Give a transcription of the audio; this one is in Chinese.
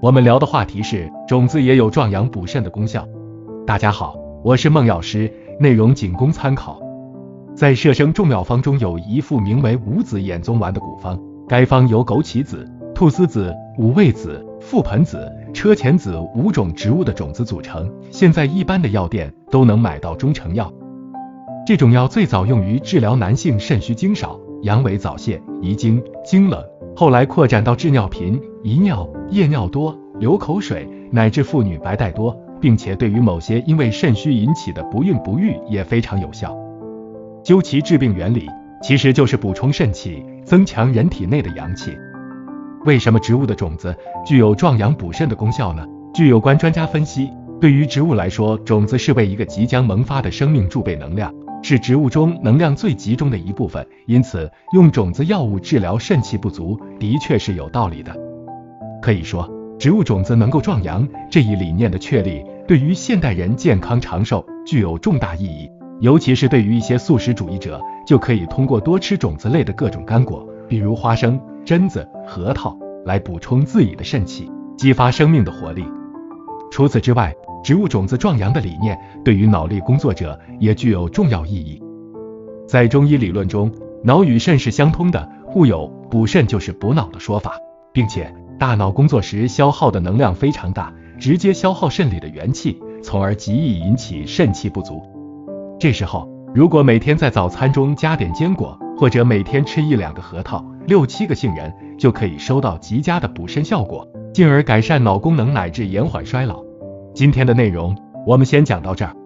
我们聊的话题是种子也有壮阳补肾的功效。大家好，我是孟药师，内容仅供参考。在《摄生众妙方》中有一副名为五子衍宗丸的古方，该方由枸杞子、菟丝子、五味子、覆盆子、车前子五种植物的种子组成，现在一般的药店都能买到中成药。这种药最早用于治疗男性肾虚精少、阳痿早泄、遗精、精冷。后来扩展到治尿频、遗尿、夜尿多、流口水，乃至妇女白带多，并且对于某些因为肾虚引起的不孕不育也非常有效。究其治病原理，其实就是补充肾气，增强人体内的阳气。为什么植物的种子具有壮阳补肾的功效呢？据有关专家分析，对于植物来说，种子是为一个即将萌发的生命贮备能量。是植物中能量最集中的一部分，因此用种子药物治疗肾气不足的确是有道理的。可以说，植物种子能够壮阳这一理念的确立，对于现代人健康长寿具有重大意义。尤其是对于一些素食主义者，就可以通过多吃种子类的各种干果，比如花生、榛子、核桃，来补充自己的肾气，激发生命的活力。除此之外，植物种子壮阳的理念对于脑力工作者也具有重要意义。在中医理论中，脑与肾是相通的，故有补肾就是补脑的说法，并且大脑工作时消耗的能量非常大，直接消耗肾里的元气，从而极易引起肾气不足。这时候，如果每天在早餐中加点坚果，或者每天吃一两个核桃、六七个杏仁，就可以收到极佳的补肾效果，进而改善脑功能乃至延缓衰老。今天的内容我们先讲到这儿。